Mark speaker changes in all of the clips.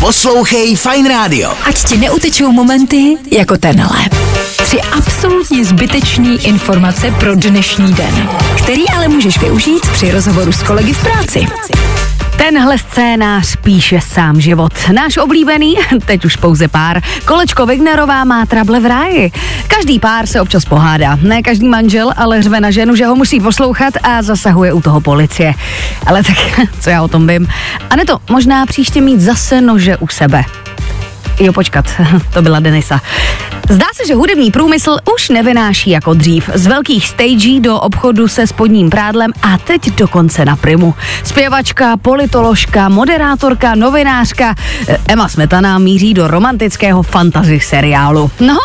Speaker 1: Poslouchej Fine Radio.
Speaker 2: Ať ti neutečou momenty jako tenhle. Tři absolutně zbytečný informace pro dnešní den, který ale můžeš využít při rozhovoru s kolegy v práci.
Speaker 3: Tenhle scénář píše sám život. Náš oblíbený, teď už pouze pár, kolečko Wignerová má trable v ráji. Každý pár se občas pohádá. Ne každý manžel, ale řve na ženu, že ho musí poslouchat a zasahuje u toho policie. Ale tak, co já o tom vím. A ne to, možná příště mít zase nože u sebe. Jo, počkat, to byla Denisa. Zdá se, že hudební průmysl už nevynáší jako dřív. Z velkých stagí do obchodu se spodním prádlem a teď dokonce na primu. Zpěvačka, politoložka, moderátorka, novinářka eh, Emma Smetana míří do romantického fantasy seriálu. No,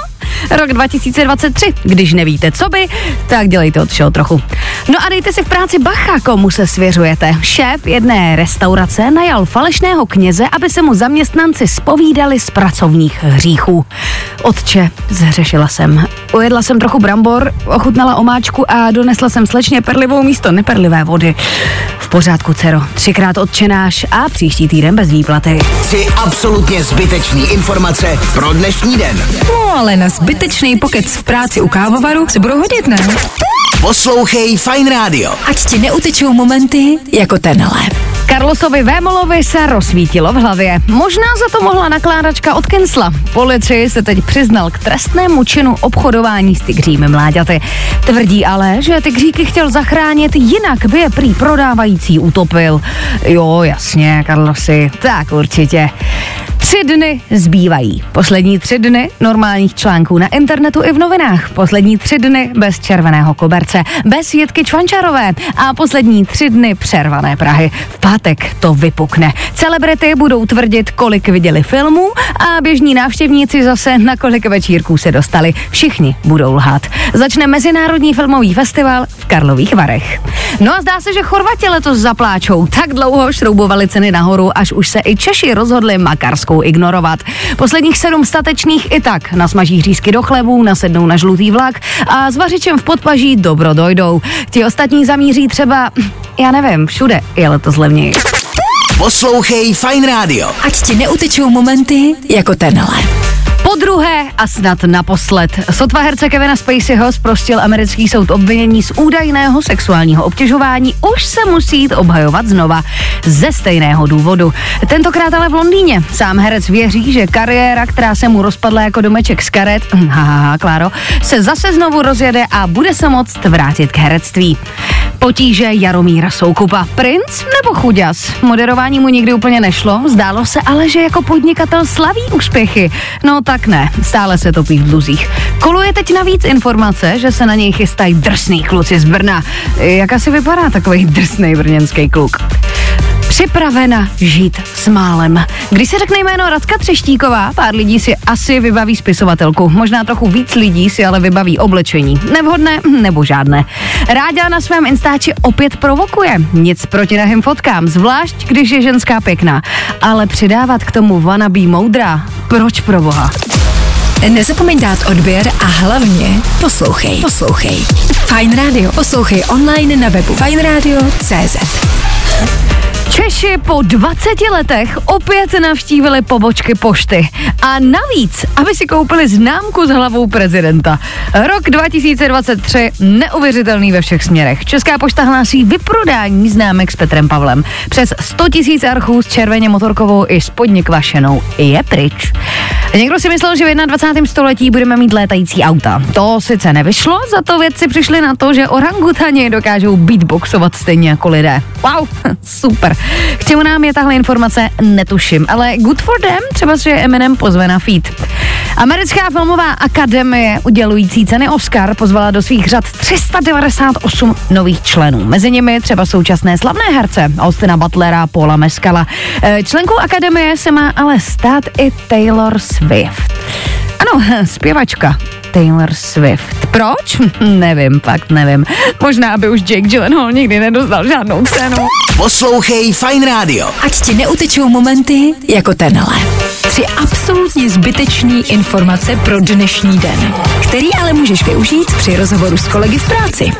Speaker 3: rok 2023. Když nevíte, co by, tak dělejte od všeho trochu. No a dejte si v práci bacha, komu se svěřujete. Šéf jedné restaurace najal falešného kněze, aby se mu zaměstnanci spovídali z pracovních hříchů. Otče, zhřešila jsem. Ujedla jsem trochu brambor, ochutnala omáčku a donesla jsem slečně perlivou místo neperlivé vody. Pořádku, dcero. Třikrát odčenáš a příští týden bez výplaty.
Speaker 1: Tři absolutně zbytečný informace pro dnešní den.
Speaker 2: No ale na zbytečný pokec v práci u kávovaru se budou hodit, ne?
Speaker 1: Poslouchej Fine Radio.
Speaker 2: Ať ti neutečou momenty jako tenhle.
Speaker 3: Carlosovi Vémolovi se rozsvítilo v hlavě. Možná za to mohla nakládačka od Kinsla. Policii se teď přiznal k trestnému činu obchodování s tygřími mláďaty. Tvrdí ale, že tygříky chtěl zachránit, jinak by je prý prodávající utopil. Jo, jasně, Carlosi, tak určitě. Tři dny zbývají. Poslední tři dny normálních článků na internetu i v novinách. Poslední tři dny bez červeného koberce, bez Jitky Čvančarové a poslední tři dny přervané Prahy. V pátek to vypukne. Celebrity budou tvrdit, kolik viděli filmů a běžní návštěvníci zase na kolik večírků se dostali. Všichni budou lhát. Začne Mezinárodní filmový festival v Karlových Varech. No a zdá se, že Chorvati letos zapláčou. Tak dlouho šroubovali ceny nahoru, až už se i Češi rozhodli makarskou ignorovat. Posledních sedm statečných i tak nasmaží řízky do chlebů, nasednou na žlutý vlak a s vařičem v podpaží dobro dojdou. Ti ostatní zamíří třeba, já nevím, všude je letos levněji.
Speaker 1: Poslouchej Fine Radio.
Speaker 2: Ať ti neutečou momenty jako tenhle.
Speaker 3: Druhé a snad naposled. Sotva herce Kevina Spaceyho zprostil americký soud obvinění z údajného sexuálního obtěžování. Už se musí jít obhajovat znova. Ze stejného důvodu. Tentokrát ale v Londýně. Sám herec věří, že kariéra, která se mu rozpadla jako domeček z karet, haha, Kláro, se zase znovu rozjede a bude se moct vrátit k herectví. Potíže Jaromíra Soukupa. Princ nebo chuďas? Moderování mu nikdy úplně nešlo, zdálo se ale, že jako podnikatel slaví úspěchy. No tak ne, stále se topí v dluzích. Koluje teď navíc informace, že se na něj chystají drsný kluci z Brna. Jak asi vypadá takový drsný brněnský kluk? Připravena žít s málem. Když se řekne jméno Radka Třeštíková, pár lidí si asi vybaví spisovatelku. Možná trochu víc lidí si ale vybaví oblečení. Nevhodné nebo žádné. Ráďa na svém instáči opět provokuje. Nic proti nahým fotkám, zvlášť když je ženská pěkná. Ale přidávat k tomu wannabe moudra, proč pro boha?
Speaker 2: Nezapomeň dát odběr a hlavně poslouchej. Poslouchej. Fine Radio. Poslouchej online na webu fineradio.cz.
Speaker 3: Češi po 20 letech opět navštívili pobočky pošty. A navíc, aby si koupili známku s hlavou prezidenta. Rok 2023 neuvěřitelný ve všech směrech. Česká pošta hlásí vyprodání známek s Petrem Pavlem. Přes 100 tisíc archů s červeně motorkovou i spodně kvašenou je pryč. Někdo si myslel, že v 21. století budeme mít létající auta. To sice nevyšlo, za to vědci přišli na to, že orangutani dokážou beatboxovat stejně jako lidé. Wow, super. K čemu nám je tahle informace, netuším, ale good for them, třeba že Eminem pozve na feed. Americká filmová akademie udělující ceny Oscar pozvala do svých řad 398 nových členů. Mezi nimi třeba současné slavné herce Austina Butlera, Paula Meskala. E, Členkou akademie se má ale stát i Taylor Swift. Ano, zpěvačka. Taylor Swift. Proč? nevím, fakt nevím. Možná by už Jake Gyllenhaal nikdy nedostal žádnou cenu.
Speaker 1: Poslouchej Fine Radio.
Speaker 2: Ať ti neutečou momenty jako tenhle. Tři absolutně zbytečný informace pro dnešní den, který ale můžeš využít při rozhovoru s kolegy v práci.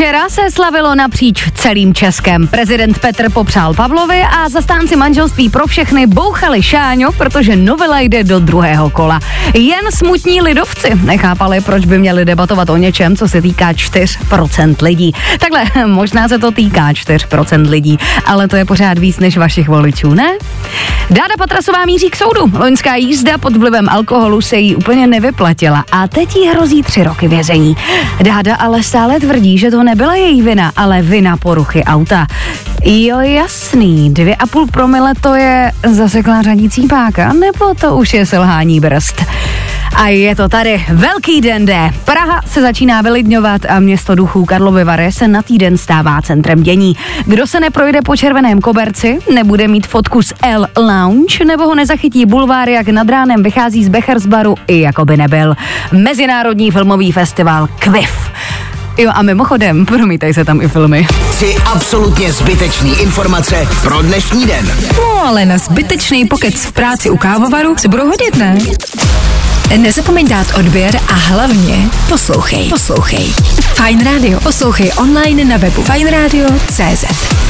Speaker 3: Včera se slavilo napříč celým Českem. Prezident Petr popřál Pavlovi a zastánci manželství pro všechny bouchali šáňo, protože novela jde do druhého kola. Jen smutní lidovci nechápali, proč by měli debatovat o něčem, co se týká 4% lidí. Takhle, možná se to týká 4% lidí, ale to je pořád víc než vašich voličů, ne? Dáda Patrasová míří k soudu. Loňská jízda pod vlivem alkoholu se jí úplně nevyplatila a teď jí hrozí tři roky vězení. Dáda ale stále tvrdí, že to nebyla její vina, ale vina poruchy auta. Jo, jasný, dvě a půl promile to je zaseklá řadící páka, nebo to už je selhání brzd. A je to tady, velký den D. Praha se začíná vylidňovat a město duchů Karlovy Vary se na týden stává centrem dění. Kdo se neprojde po červeném koberci, nebude mít fotku z L Lounge, nebo ho nezachytí bulvár, jak nad ránem vychází z Bechersbaru, i jako by nebyl. Mezinárodní filmový festival KVIF. Jo a mimochodem, promítají se tam i filmy.
Speaker 1: Tři absolutně zbytečný informace pro dnešní den.
Speaker 2: No ale na zbytečný pokec v práci u kávovaru se budou hodit, ne? Nezapomeň dát odběr a hlavně poslouchej. Poslouchej. Fine Radio. Poslouchej online na webu fajnradio.cz.